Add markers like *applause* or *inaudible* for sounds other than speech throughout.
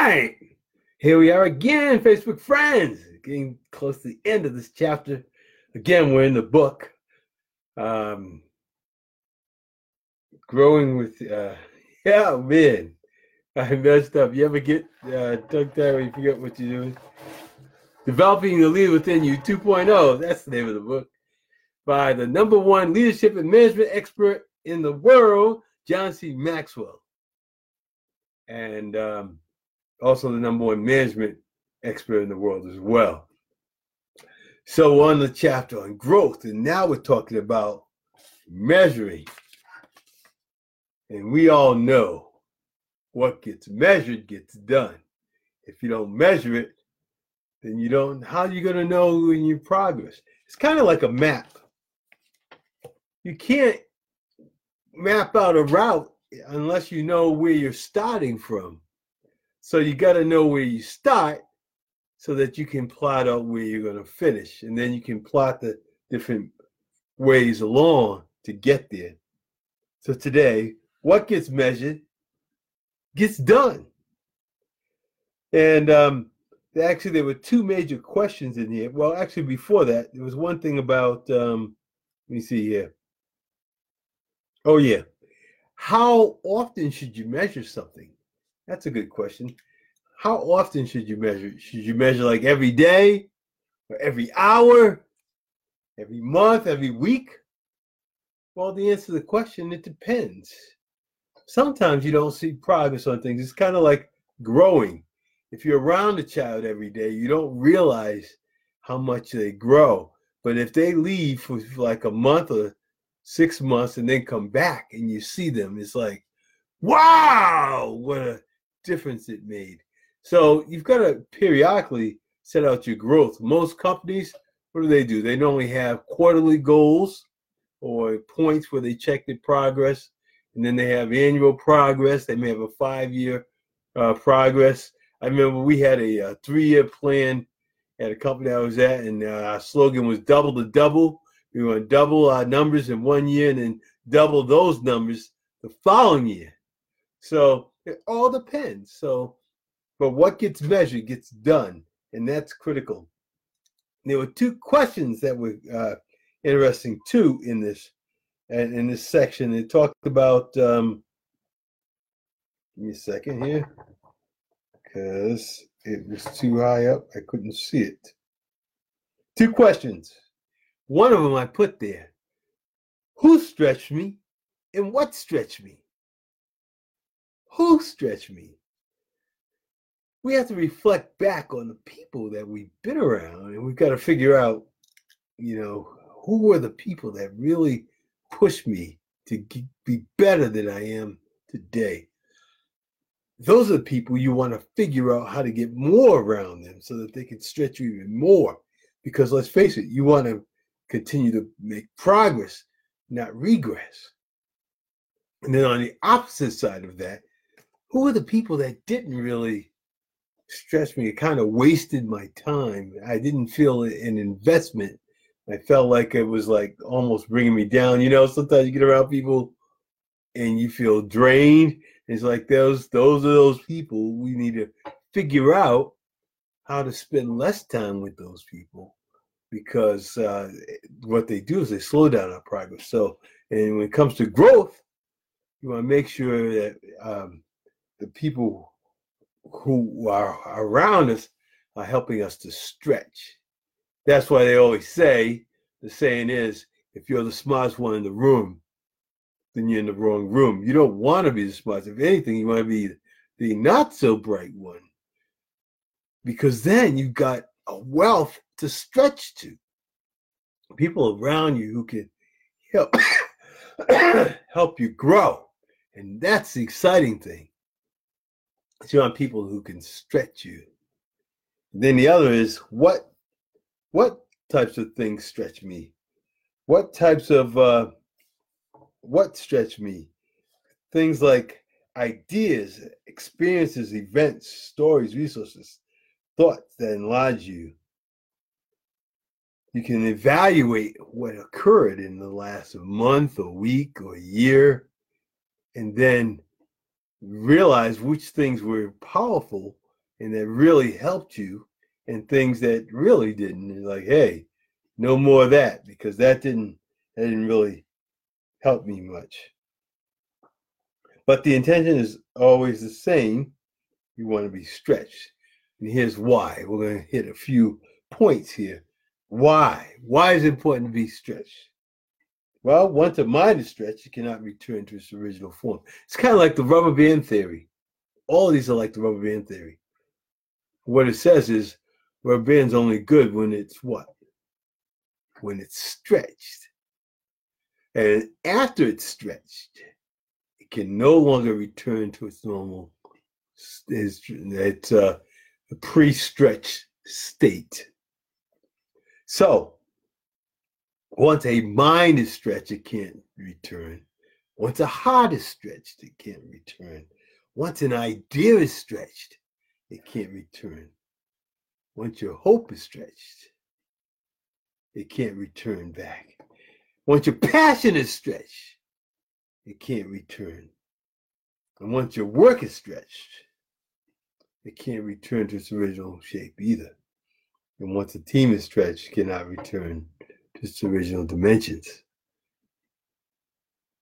right. Here we are again, Facebook friends. Getting close to the end of this chapter. Again, we're in the book. Um, growing with, uh, *laughs* yeah, man. I messed up. You ever get uh, tongue tied when you forget what you're doing? Developing the Leader Within You 2.0. That's the name of the book. By the number one leadership and management expert in the world, John C. Maxwell. And um, also the number one management expert in the world as well. So on the chapter on growth, and now we're talking about measuring. And we all know what gets measured gets done. If you don't measure it, then you don't, how are you going to know when you progress? It's kind of like a map. You can't map out a route unless you know where you're starting from. So you got to know where you start so that you can plot out where you're going to finish. And then you can plot the different ways along to get there. So today, what gets measured gets done. And um, actually, there were two major questions in here. Well, actually, before that, there was one thing about, um, let me see here. Oh, yeah. How often should you measure something? That's a good question. How often should you measure? Should you measure like every day, or every hour, every month, every week? Well, the answer to the question, it depends. Sometimes you don't see progress on things. It's kind of like growing. If you're around a child every day, you don't realize how much they grow. But if they leave for like a month or six months and then come back and you see them, it's like, wow, what a difference it made. So you've got to periodically set out your growth. Most companies, what do they do? They normally have quarterly goals or points where they check their progress, and then they have annual progress. They may have a five-year uh, progress. I remember we had a, a, three-year plan at a company I was at, and uh, our slogan was "Double the Double." We want to double our numbers in one year, and then double those numbers the following year. So it all depends. So, but what gets measured gets done, and that's critical. There were two questions that were uh, interesting too in this and in this section. It talked about. Um, give me a second here, because it was too high up. I couldn't see it. Two questions. One of them I put there. Who stretched me, and what stretched me? Who stretched me? We have to reflect back on the people that we've been around, and we've got to figure out, you know, who were the people that really pushed me to be better than I am today. Those are the people you want to figure out how to get more around them so that they can stretch you even more. Because let's face it, you want to continue to make progress, not regress. And then on the opposite side of that, who are the people that didn't really stress me? It kind of wasted my time. I didn't feel an investment. I felt like it was like almost bringing me down. You know, sometimes you get around people and you feel drained. It's like those those are those people we need to figure out how to spend less time with those people because uh, what they do is they slow down our progress. So, and when it comes to growth, you want to make sure that um, the people who are around us are helping us to stretch. That's why they always say the saying is if you're the smartest one in the room, then you're in the wrong room. You don't want to be the smartest. If anything, you want to be the not so bright one. Because then you've got a wealth to stretch to. People around you who can help *coughs* help you grow. And that's the exciting thing. You want people who can stretch you. Then the other is what what types of things stretch me? What types of uh what stretch me? Things like ideas, experiences, events, stories, resources, thoughts that enlarge you. You can evaluate what occurred in the last month or week or year, and then realize which things were powerful and that really helped you, and things that really didn't. Like, hey, no more of that because that didn't that didn't really help me much. But the intention is always the same. You want to be stretched. And here's why. We're going to hit a few points here. Why? Why is it important to be stretched? Well, once a mind is stretched, it cannot return to its original form. It's kind of like the rubber band theory. All these are like the rubber band theory. What it says is rubber band's only good when it's what? When it's stretched. And after it's stretched, it can no longer return to its normal, its, its uh, pre-stretched state. So once a mind is stretched, it can't return. Once a heart is stretched, it can't return. Once an idea is stretched, it can't return. Once your hope is stretched, it can't return back. Once your passion is stretched, it can't return. And once your work is stretched, it can't return to its original shape either. And once a team is stretched, it cannot return its original dimensions.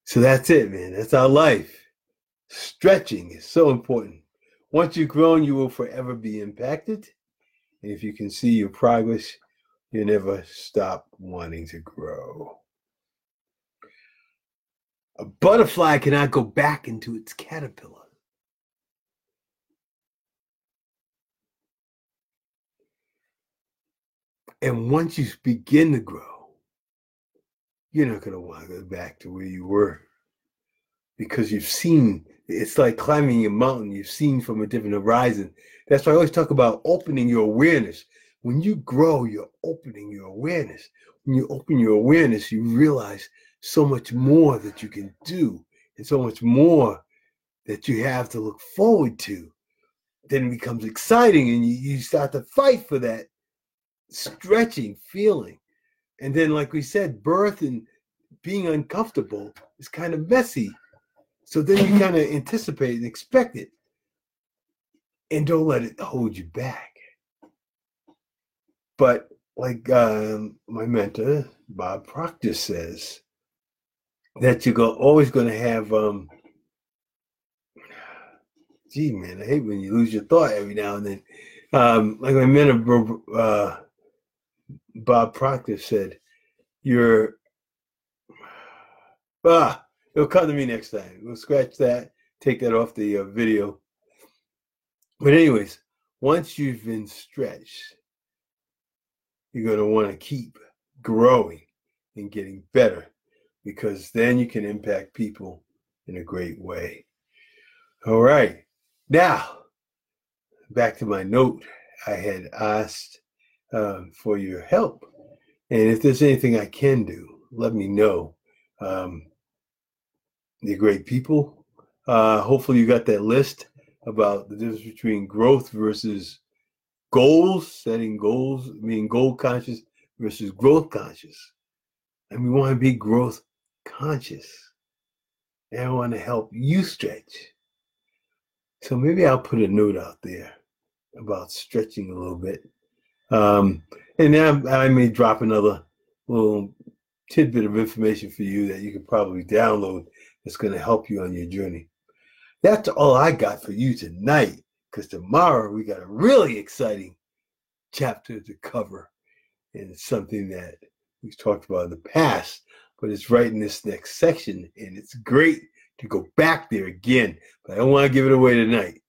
So that's it, man. That's our life. Stretching is so important. Once you've grown, you will forever be impacted. And if you can see your progress, you never stop wanting to grow. A butterfly cannot go back into its caterpillar. And once you begin to grow, you're not going to want to go back to where you were. Because you've seen it's like climbing a mountain you've seen from a different horizon. That's why i always talk about opening your awareness. When you grow you're opening your awareness. When you open your awareness you realize so much more that you can do and so much more that you have to look forward to. Then it becomes exciting and you, you start to fight for that stretching feeling and then, like we said, birth and being uncomfortable is kind of messy. So then you kind of *laughs* anticipate and expect it. And don't let it hold you back. But like um, my mentor, Bob Proctor, says, that you're go, always going to have, um, gee, man, I hate when you lose your thought every now and then. Um, like my mentor, uh, Bob Proctor said, "You're ah, it'll come to me next time. We'll scratch that, take that off the uh, video." But anyways, once you've been stretched, you're going to want to keep growing and getting better because then you can impact people in a great way. All right. Now, back to my note. I had asked um, for your help. And if there's anything I can do, let me know. Um, you're great people. Uh, hopefully, you got that list about the difference between growth versus goals, setting goals, being goal conscious versus growth conscious. And we want to be growth conscious. And I want to help you stretch. So maybe I'll put a note out there about stretching a little bit um, and now I may drop another little tidbit of information for you that you can probably download that's going to help you on your journey. That's all I got for you tonight, because tomorrow we got a really exciting chapter to cover. And it's something that we've talked about in the past, but it's right in this next section. And it's great to go back there again, but I don't want to give it away tonight.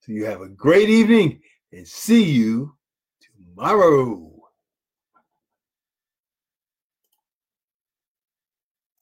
So you have a great evening and see you tomorrow.